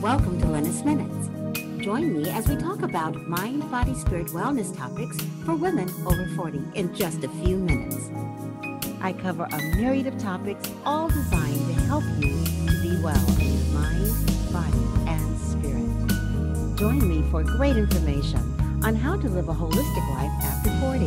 Welcome to Lynnis Minutes. Join me as we talk about mind, body, spirit wellness topics for women over 40 in just a few minutes. I cover a myriad of topics, all designed to help you to be well in your mind, body, and spirit. Join me for great information on how to live a holistic life after 40.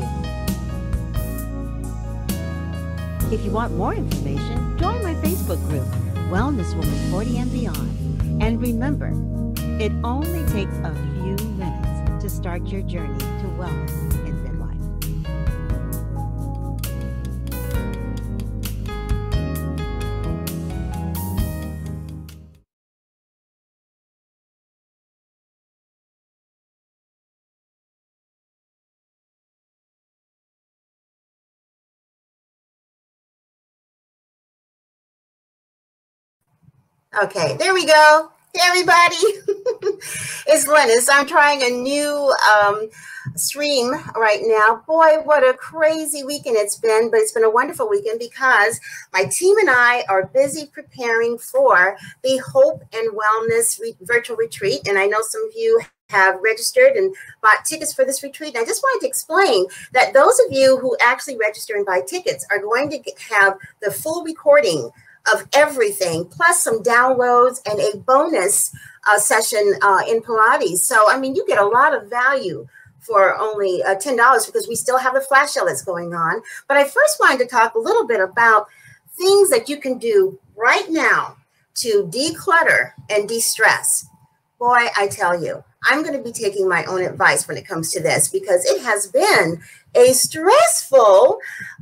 If you want more information, join my Facebook group, Wellness Woman 40 and Beyond. And remember, it only takes a few minutes to start your journey to wellness Okay, there we go. Hey, everybody. it's Lynnis. I'm trying a new um, stream right now. Boy, what a crazy weekend it's been, but it's been a wonderful weekend because my team and I are busy preparing for the Hope and Wellness re- virtual retreat. And I know some of you have registered and bought tickets for this retreat. And I just wanted to explain that those of you who actually register and buy tickets are going to have the full recording of everything, plus some downloads and a bonus uh, session uh, in Pilates. So, I mean, you get a lot of value for only uh, $10 because we still have the flash sale that's going on. But I first wanted to talk a little bit about things that you can do right now to declutter and de stress. Boy, I tell you, I'm going to be taking my own advice when it comes to this because it has been a stressful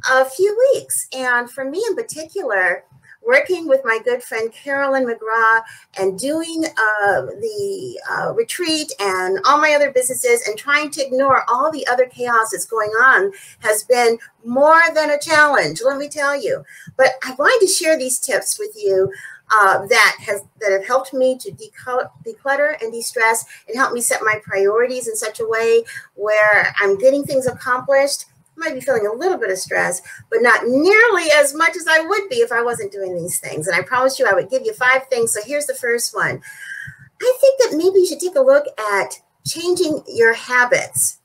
uh, few weeks. And for me in particular, working with my good friend Carolyn McGraw and doing uh, the uh, retreat and all my other businesses and trying to ignore all the other chaos that's going on has been more than a challenge, let me tell you. But I wanted to share these tips with you uh, that has that have helped me to declutter and de-stress and help me set my priorities in such a way where I'm getting things accomplished might be feeling a little bit of stress, but not nearly as much as I would be if I wasn't doing these things. And I promised you I would give you five things. So here's the first one. I think that maybe you should take a look at changing your habits.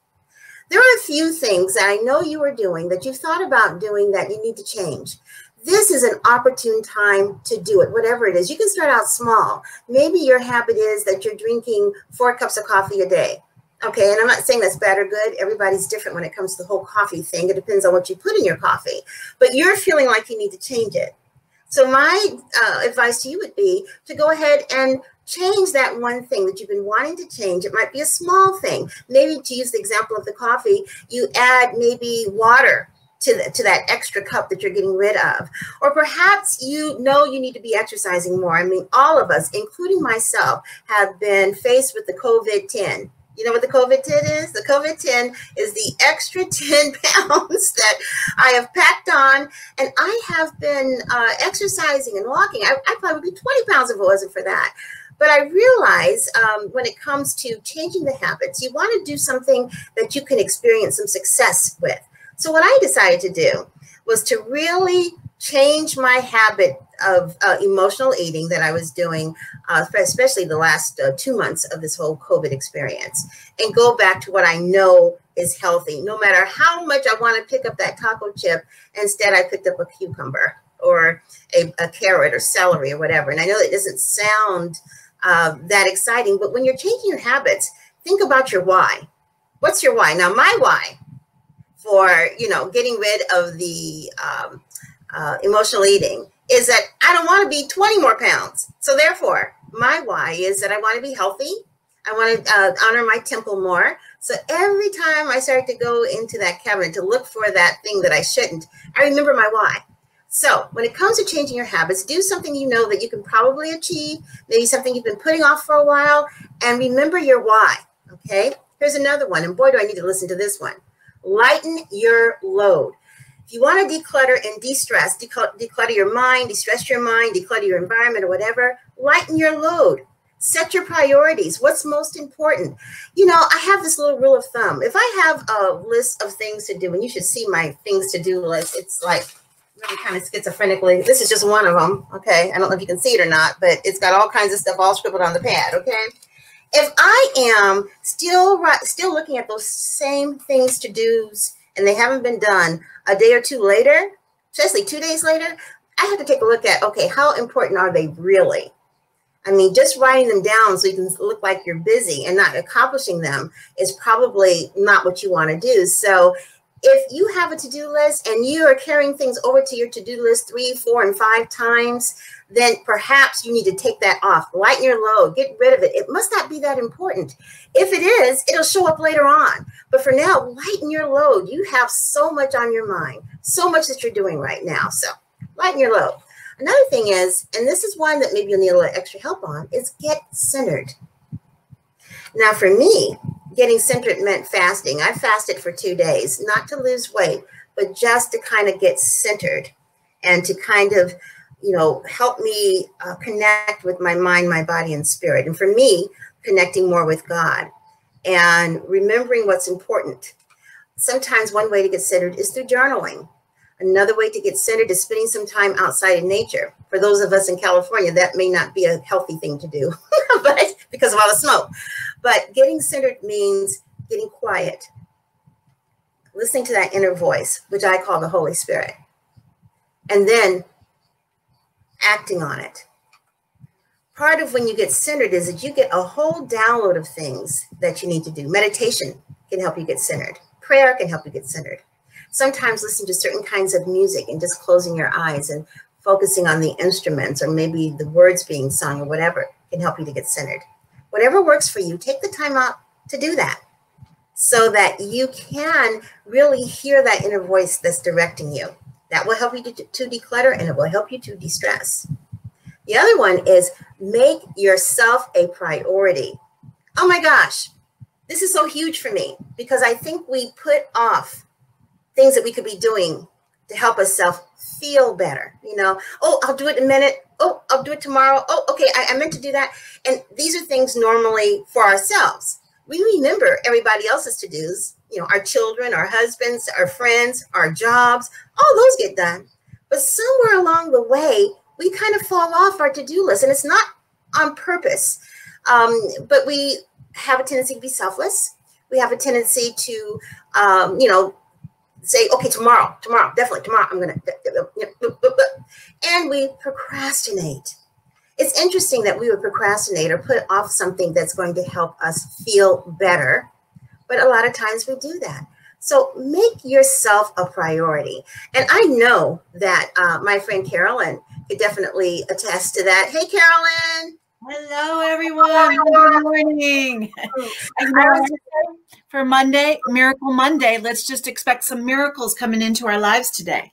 There are a few things that I know you are doing that you've thought about doing that you need to change. This is an opportune time to do it, whatever it is. You can start out small. Maybe your habit is that you're drinking four cups of coffee a day. Okay, and I'm not saying that's bad or good. Everybody's different when it comes to the whole coffee thing. It depends on what you put in your coffee, but you're feeling like you need to change it. So, my uh, advice to you would be to go ahead and change that one thing that you've been wanting to change. It might be a small thing. Maybe to use the example of the coffee, you add maybe water to, the, to that extra cup that you're getting rid of. Or perhaps you know you need to be exercising more. I mean, all of us, including myself, have been faced with the COVID 10 you know what the COVID 10 is? The COVID 10 is the extra 10 pounds that I have packed on. And I have been uh, exercising and walking. I, I, probably would be 20 pounds if it wasn't for that. But I realize um, when it comes to changing the habits, you want to do something that you can experience some success with. So, what I decided to do was to really change my habit of uh, emotional eating that I was doing, uh, especially the last uh, two months of this whole COVID experience, and go back to what I know is healthy. No matter how much I want to pick up that taco chip, instead I picked up a cucumber or a, a carrot or celery or whatever. And I know it doesn't sound uh, that exciting, but when you're changing your habits, think about your why. What's your why? Now, my why for you know getting rid of the um, uh, emotional eating is that I don't want to be 20 more pounds. So therefore, my why is that I want to be healthy. I want to uh, honor my temple more. So every time I start to go into that cabinet to look for that thing that I shouldn't, I remember my why. So when it comes to changing your habits, do something you know that you can probably achieve, maybe something you've been putting off for a while, and remember your why. Okay. Here's another one. And boy, do I need to listen to this one. Lighten your load. If you want to declutter and de-stress, declutter your mind, de-stress your mind, declutter your environment or whatever, lighten your load. Set your priorities. What's most important? You know, I have this little rule of thumb. If I have a list of things to do, and you should see my things to do list, it's like really kind of schizophrenically. This is just one of them. Okay. I don't know if you can see it or not, but it's got all kinds of stuff all scribbled on the pad. Okay. If I am still still looking at those same things to do's and they haven't been done a day or two later, especially two days later, I have to take a look at okay, how important are they really? I mean, just writing them down so you can look like you're busy and not accomplishing them is probably not what you want to do. So if you have a to-do list and you are carrying things over to your to-do list three, four, and five times, then perhaps you need to take that off. Lighten your load, get rid of it. It must not be that important. If it is, it'll show up later on. But for now, lighten your load. You have so much on your mind, so much that you're doing right now. So lighten your load. Another thing is, and this is one that maybe you'll need a little extra help on, is get centered. Now, for me, getting centered meant fasting. I fasted for two days, not to lose weight, but just to kind of get centered and to kind of, you know, help me uh, connect with my mind, my body, and spirit. And for me, connecting more with God and remembering what's important. Sometimes one way to get centered is through journaling. Another way to get centered is spending some time outside in nature. For those of us in California, that may not be a healthy thing to do, but because of all the smoke. But getting centered means getting quiet, listening to that inner voice, which I call the Holy Spirit, and then acting on it. Part of when you get centered is that you get a whole download of things that you need to do. Meditation can help you get centered, prayer can help you get centered. Sometimes listening to certain kinds of music and just closing your eyes and focusing on the instruments or maybe the words being sung or whatever can help you to get centered whatever works for you, take the time out to do that so that you can really hear that inner voice that's directing you. That will help you to, to declutter and it will help you to de stress. The other one is make yourself a priority. Oh my gosh, this is so huge for me because I think we put off things that we could be doing to help ourselves feel better. You know, oh, I'll do it in a minute oh, I'll do it tomorrow. Oh, okay, I, I meant to do that. And these are things normally for ourselves. We remember everybody else's to dos, you know, our children, our husbands, our friends, our jobs, all those get done. But somewhere along the way, we kind of fall off our to do list. And it's not on purpose, um, but we have a tendency to be selfless. We have a tendency to, um, you know, say, okay, tomorrow, tomorrow, definitely tomorrow, I'm going to, and we procrastinate. It's interesting that we would procrastinate or put off something that's going to help us feel better, but a lot of times we do that. So make yourself a priority. And I know that uh, my friend Carolyn could definitely attest to that. Hey, Carolyn. Hello, everyone. Good morning. For Monday, Miracle Monday, let's just expect some miracles coming into our lives today.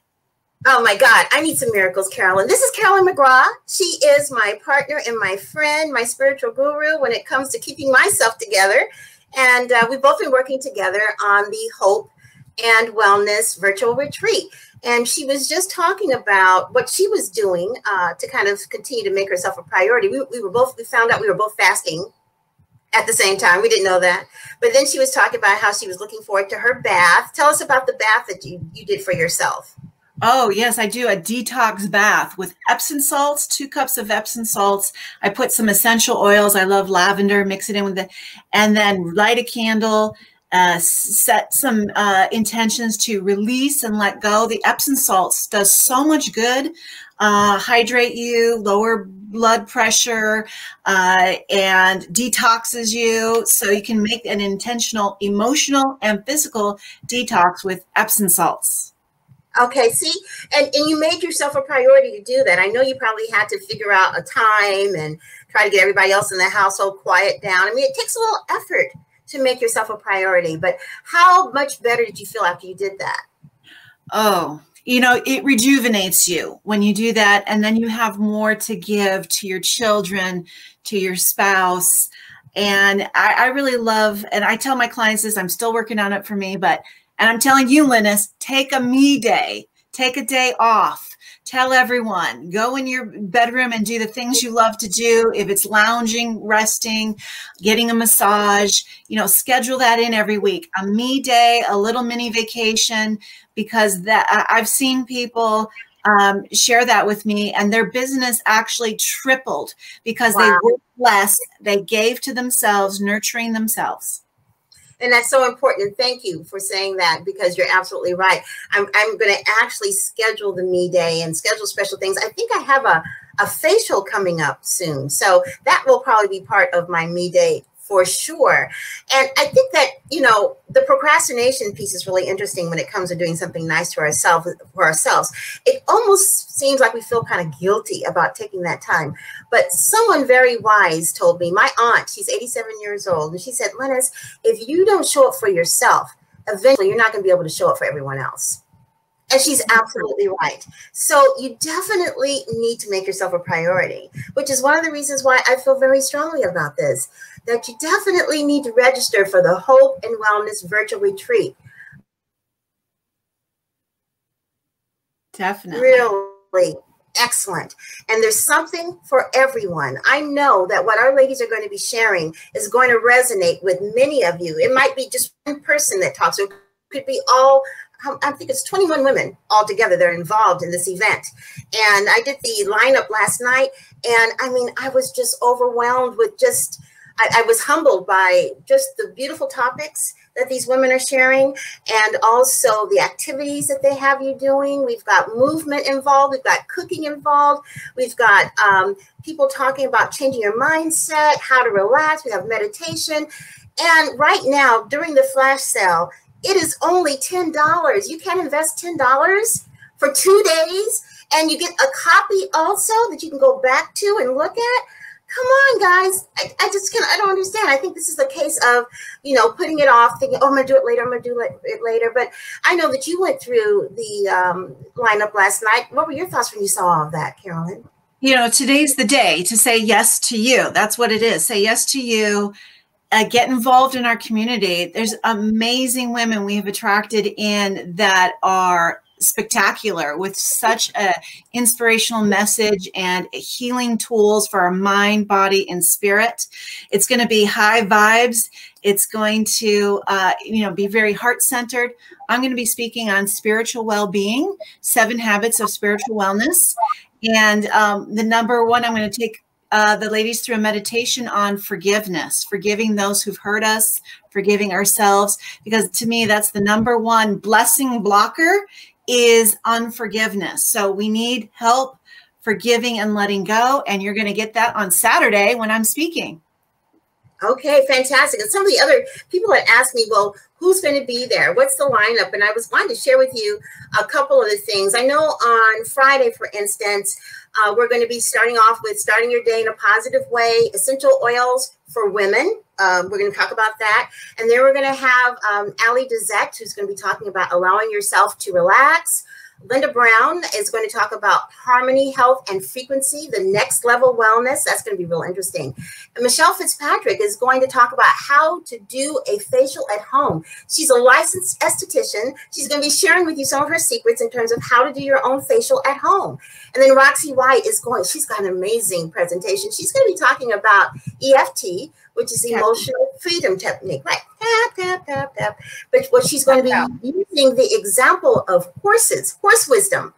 Oh my God, I need some miracles, Carolyn. This is Carolyn McGraw. She is my partner and my friend, my spiritual guru when it comes to keeping myself together. And uh, we've both been working together on the Hope and Wellness virtual retreat. And she was just talking about what she was doing uh, to kind of continue to make herself a priority. We, we were both, we found out we were both fasting at the same time. We didn't know that. But then she was talking about how she was looking forward to her bath. Tell us about the bath that you, you did for yourself. Oh, yes, I do a detox bath with Epsom salts, two cups of Epsom salts. I put some essential oils. I love lavender, mix it in with it, and then light a candle uh, set some uh, intentions to release and let go. The Epsom salts does so much good, uh, hydrate you, lower blood pressure, uh, and detoxes you. So you can make an intentional emotional and physical detox with Epsom salts. Okay, see, and, and you made yourself a priority to do that. I know you probably had to figure out a time and try to get everybody else in the household quiet down. I mean, it takes a little effort to make yourself a priority. But how much better did you feel after you did that? Oh, you know, it rejuvenates you when you do that. And then you have more to give to your children, to your spouse. And I, I really love, and I tell my clients this, I'm still working on it for me, but, and I'm telling you, Lynnis, take a me day, take a day off tell everyone go in your bedroom and do the things you love to do if it's lounging resting getting a massage you know schedule that in every week a me day a little mini vacation because that i've seen people um, share that with me, and their business actually tripled because wow. they worked less. They gave to themselves, nurturing themselves. And that's so important. thank you for saying that because you're absolutely right. I'm, I'm going to actually schedule the me day and schedule special things. I think I have a, a facial coming up soon. So that will probably be part of my me day for sure. And I think that, you know, the procrastination piece is really interesting when it comes to doing something nice to ourselves for ourselves. It almost seems like we feel kind of guilty about taking that time. But someone very wise told me, my aunt, she's 87 years old, and she said, Lynnis, if you don't show up for yourself, eventually you're not going to be able to show up for everyone else. And she's absolutely right. So you definitely need to make yourself a priority, which is one of the reasons why I feel very strongly about this that you definitely need to register for the Hope and Wellness Virtual Retreat. Definitely. Really excellent. And there's something for everyone. I know that what our ladies are going to be sharing is going to resonate with many of you. It might be just one person that talks, or it could be all I think it's 21 women altogether that are involved in this event. And I did the lineup last night, and I mean, I was just overwhelmed with just I, I was humbled by just the beautiful topics that these women are sharing and also the activities that they have you doing. We've got movement involved, we've got cooking involved, we've got um, people talking about changing your mindset, how to relax, we have meditation. And right now, during the flash sale, it is only $10. You can invest $10 for two days, and you get a copy also that you can go back to and look at. Come on guys. I, I just can't i don't understand. I think this is a case of you know putting it off thinking oh i'm gonna do it later i'm gonna do it later. But i know that you went through the um, lineup last night. What were your thoughts when you saw all of that carolyn? You know today's the day to say yes to you. That's what it is. Say yes to you uh, get involved in our community. There's amazing women we have attracted in that are spectacular with such a inspirational message and healing tools for our mind body and spirit. It's going to be high vibes. It's going to uh, you know be very heart centered i'm going to be speaking on spiritual well-being seven habits of spiritual wellness. And um, the number one i'm going to take uh, the ladies through a meditation on forgiveness, forgiving those who've hurt us, forgiving ourselves, because to me, that's the number one blessing blocker is unforgiveness. So we need help forgiving and letting go. And you're going to get that on Saturday when I'm speaking. Okay, fantastic. And some of the other people had asked me, well, who's going to be there? What's the lineup? And I was wanting to share with you a couple of the things. I know on Friday, for instance, uh, we're going to be starting off with starting your day in a positive way, essential oils for women. Um, we're going to talk about that. And then we're going to have um, Ali Dezette, who's going to be talking about allowing yourself to relax. Linda Brown is going to talk about harmony, health, and frequency, the next level wellness. That's going to be real interesting. And Michelle Fitzpatrick is going to talk about how to do a facial at home. She's a licensed esthetician. She's going to be sharing with you some of her secrets in terms of how to do your own facial at home. And then Roxy White is going, she's got an amazing presentation. She's going to be talking about EFT, which is emotional freedom technique, right? Tap, tap, tap, tap. But what she's going to be using the example of horses, horse wisdom,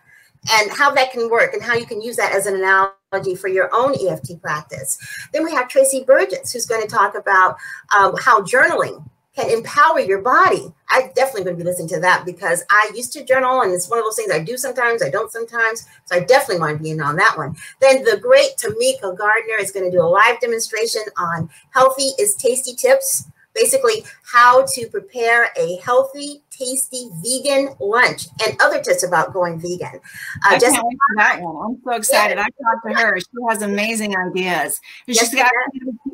and how that can work and how you can use that as an analogy for your own EFT practice. Then we have Tracy Burgess, who's going to talk about um, how journaling can empower your body. I definitely going to be listening to that because I used to journal and it's one of those things I do sometimes, I don't sometimes. So I definitely want to be in on that one. Then the great Tamika Gardner is going to do a live demonstration on healthy is tasty tips. Basically, how to prepare a healthy, tasty vegan lunch and other tips about going vegan. Uh, I can't wait for that one. I'm so excited. Yeah. I talked to her. She has amazing ideas. She's yes, got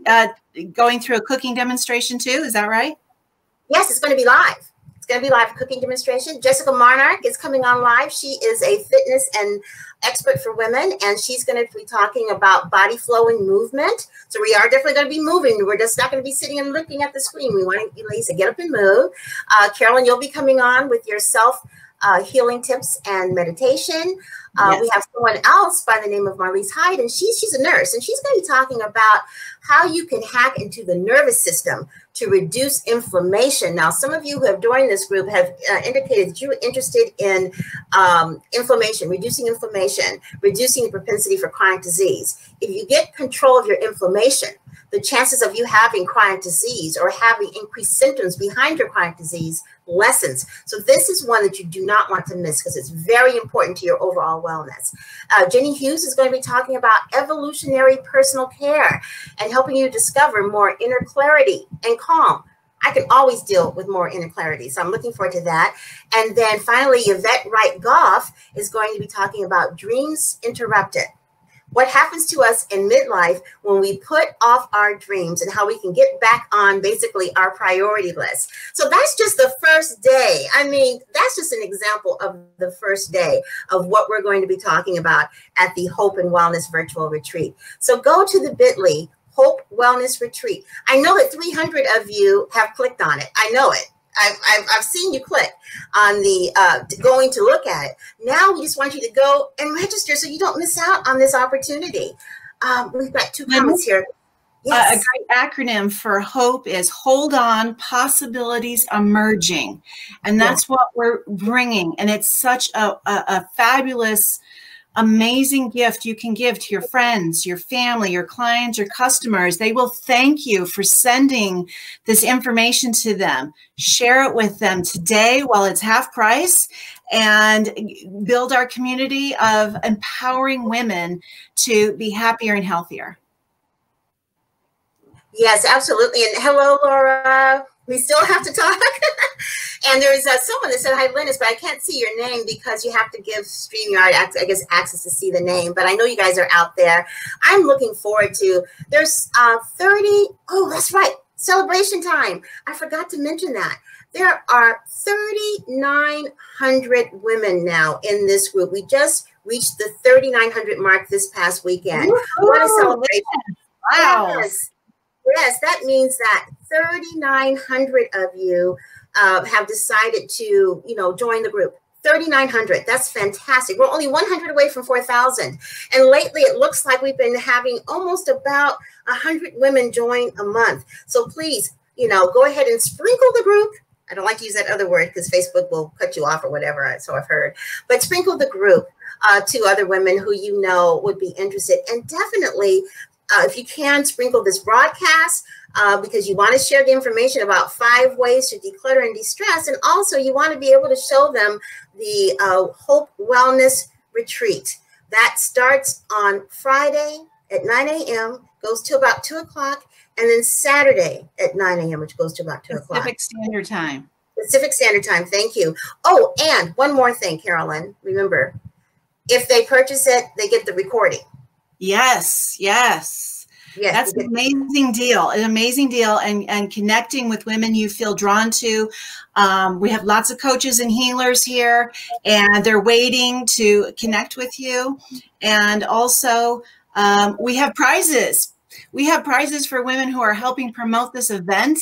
uh, going through a cooking demonstration too. Is that right? Yes, it's going to be live. Going to be live cooking demonstration. Jessica Monarch is coming on live. She is a fitness and expert for women, and she's going to be talking about body flow and movement. So we are definitely going to be moving. We're just not going to be sitting and looking at the screen. We want you ladies to get up and move. Uh, Carolyn, you'll be coming on with your self uh, healing tips and meditation. Uh, yes. We have someone else by the name of Marlise Hyde, and she's she's a nurse, and she's going to be talking about how you can hack into the nervous system to reduce inflammation. Now, some of you who have joined this group have uh, indicated that you're interested in um, inflammation, reducing inflammation, reducing the propensity for chronic disease. If you get control of your inflammation, the chances of you having chronic disease or having increased symptoms behind your chronic disease lessens. So this is one that you do not want to miss because it's very important to your overall wellness. Uh, Jenny Hughes is going to be talking about evolutionary personal care and helping you discover more inner clarity and calm. I can always deal with more inner clarity. So I'm looking forward to that. And then finally, Yvette Wright Goff is going to be talking about dreams interrupted what happens to us in midlife when we put off our dreams and how we can get back on basically our priority list. So that's just the first day. I mean, that's just an example of the first day of what we're going to be talking about at the Hope and Wellness Virtual Retreat. So go to the bit.ly Hope Wellness Retreat. I know that 300 of you have clicked on it. I know it. I've, I've, I've, seen you click on the uh, going to look at it. Now we just want you to go and register so you don't miss out on this opportunity. Um, we've got two comments here. Yes. Uh, a great acronym for HOPE is Hold On Possibilities Emerging. And that's yeah. what we're bringing. And it's such a, a, a fabulous amazing gift you can give to your friends, your family, your clients, your customers. They will thank you for sending this information to them. Share it with them today while it's half price and build our community of empowering women to be happier and healthier. Yes, absolutely. And hello, Laura. We still have to talk. and there's uh, someone that said, Hi, Lynnis, but I can't see your name because you have to give StreamYard, I guess, access to see the name. But I know you guys are out there. I'm looking forward to, there's uh, 30, oh, that's right, celebration time. I forgot to mention that. There are 3,900 women now in this group. We just reached the 3,900 mark this past weekend. What a celebration. Wow. Yes. Yes, that means that 3,900 of you uh, have decided to, you know, join the group. 3,900. That's fantastic. We're only 100 away from 4,000. And lately, it looks like we've been having almost about 100 women join a month. So please, you know, go ahead and sprinkle the group. I don't like to use that other word because Facebook will cut you off or whatever. So I've heard. But sprinkle the group uh, to other women who you know would be interested. And definitely uh, if you can, sprinkle this broadcast uh, because you want to share the information about five ways to declutter and de-stress. And also you want to be able to show them the uh, Hope Wellness Retreat. That starts on Friday at 9 a.m., goes to about 2 o'clock, and then Saturday at 9 a.m., which goes to about 2 o'clock. Pacific Standard Time. Pacific Standard Time. Thank you. Oh, and one more thing, Carolyn. Remember, if they purchase it, they get the recording. Yes, yes. Yes, that's an amazing deal. An amazing deal, and and connecting with women you feel drawn to. Um, we have lots of coaches and healers here, and they're waiting to connect with you. And also, um, we have prizes. We have prizes for women who are helping promote this event.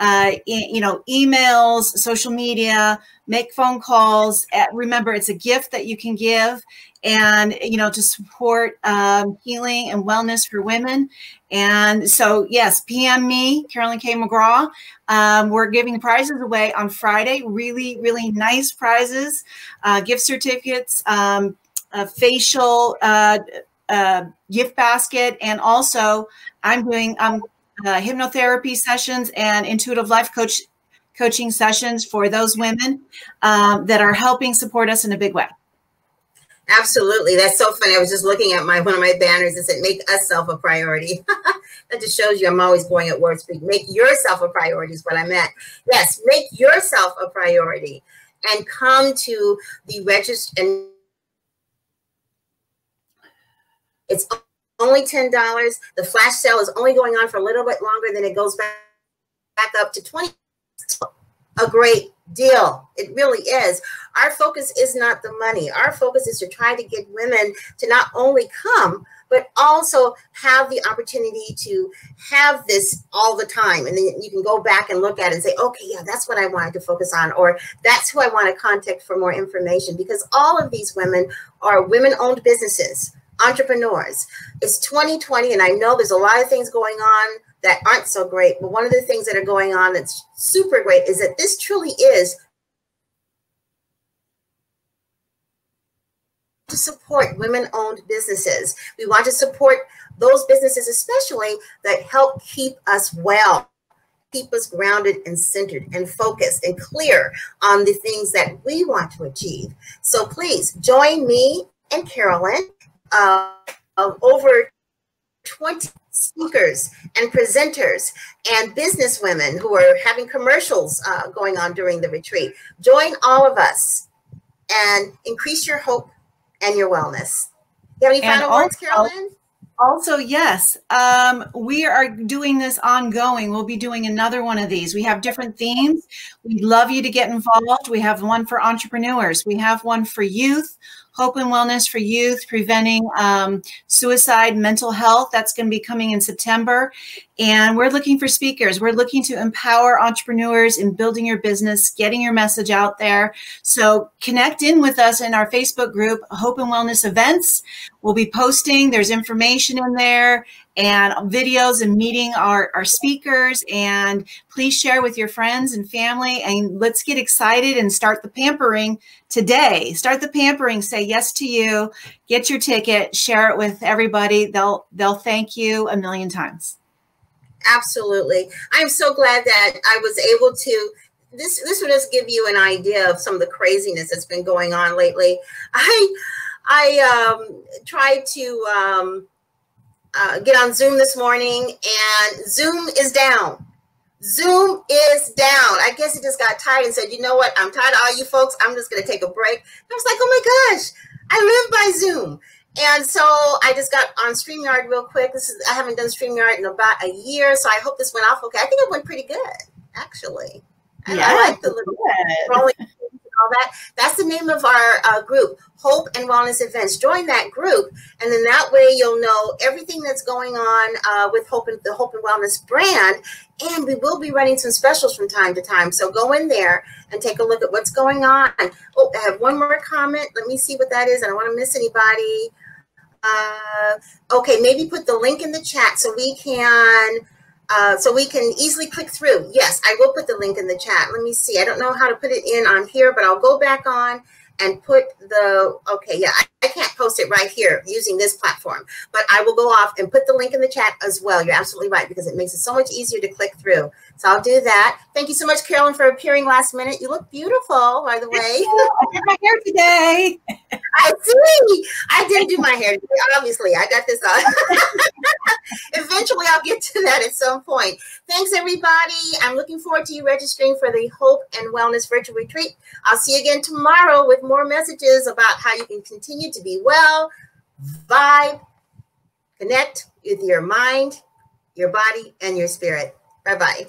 Uh, you know, emails, social media, make phone calls. Remember, it's a gift that you can give and you know to support um, healing and wellness for women. And so yes pm me carolyn k. Mcgraw. Um, we're giving prizes away on friday really really nice prizes uh, gift certificates um, a facial uh, uh, gift basket and also i'm doing um, uh, hypnotherapy sessions and intuitive life coach coaching sessions for those women um, that are helping support us in a big way Absolutely. That's so funny. I was just looking at my one of my banners that said make us self a priority. that just shows you I'm always going at word speak. Make yourself a priority is what I meant. Yes, make yourself a priority and come to the register and it's only $10. The flash sale is only going on for a little bit longer, then it goes back, back up to 20 a great deal. It really is. Our focus is not the money. Our focus is to try to get women to not only come, but also have the opportunity to have this all the time. And then you can go back and look at it and say, okay, yeah, that's what I wanted to focus on, or that's who I want to contact for more information. Because all of these women are women owned businesses, entrepreneurs. It's 2020, and I know there's a lot of things going on that aren't so great. But one of the things that are going on that's super great is that this truly is to support women owned businesses. We want to support those businesses, especially that help keep us well, keep us grounded and centered and focused and clear on the things that we want to achieve. So please join me and Carolyn uh, of over 20 speakers and presenters and businesswomen who are having commercials uh, going on during the retreat. Join all of us and increase your hope and your wellness. You have any final also, words, Carolyn? Also, yes, um, we are doing this ongoing. We'll be doing another one of these. We have different themes. We'd love you to get involved. We have one for entrepreneurs. We have one for youth Hope and Wellness for Youth, preventing um, suicide, mental health. That's going to be coming in September. And we're looking for speakers. We're looking to empower entrepreneurs in building your business, getting your message out there. So connect in with us in our Facebook group, Hope and Wellness Events. We'll be posting, there's information in there and videos and meeting our, our speakers. And please share with your friends and family. And let's get excited and start the pampering today. Start the pampering. Say yes to you. Get your ticket. Share it with everybody. They'll they'll thank you a million times. Absolutely. I'm so glad that I was able to this this will just give you an idea of some of the craziness that's been going on lately. I I um, tried to um, uh, get on Zoom this morning, and Zoom is down. Zoom is down. I guess he just got tired and said, "You know what? I'm tired of all you folks. I'm just going to take a break." I was like, "Oh my gosh, I live by Zoom." And so I just got on StreamYard real quick. This is I haven't done StreamYard in about a year, so I hope this went off okay. I think it went pretty good, actually. Yeah, I, like the little rolling all that. That's the name of our uh, group, Hope and Wellness Events. Join that group, and then that way you'll know everything that's going on uh, with Hope and the Hope and Wellness brand. And we will be running some specials from time to time. So go in there and take a look at what's going on. Oh, I have one more comment. Let me see what that is. I don't want to miss anybody. Uh, okay, maybe put the link in the chat so we can uh, so we can easily click through. Yes, I will put the link in the chat. Let me see. I don't know how to put it in on here, but I'll go back on and put the, okay, yeah, I, I, can't post it right here using this platform, but I will go off and put the link in the chat as well. You're absolutely right because it makes it so much easier to click through. So I'll do that. Thank you so much, Carolyn, for appearing last minute. You look beautiful, by the way. I did my hair today. I see. I didn't do my hair today. Obviously, I got this on. Eventually, I'll get to that at some point. Thanks, everybody. I'm looking forward to you registering for the Hope and Wellness Virtual Retreat. I'll see you again tomorrow with more messages about how you can continue to be well, vibe, connect with your mind, your body, and your spirit. Bye bye.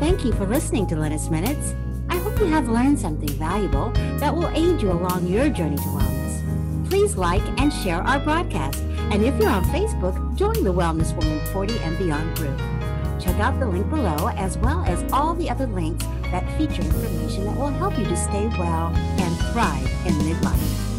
Thank you for listening to Lynnis Minutes. I hope you have learned something valuable that will aid you along your journey to wellness. Please like and share our broadcast. And if you're on Facebook, join the Wellness Woman 40 and Beyond group. Check out the link below as well as all the other links that feature information that will help you to stay well and thrive in midlife.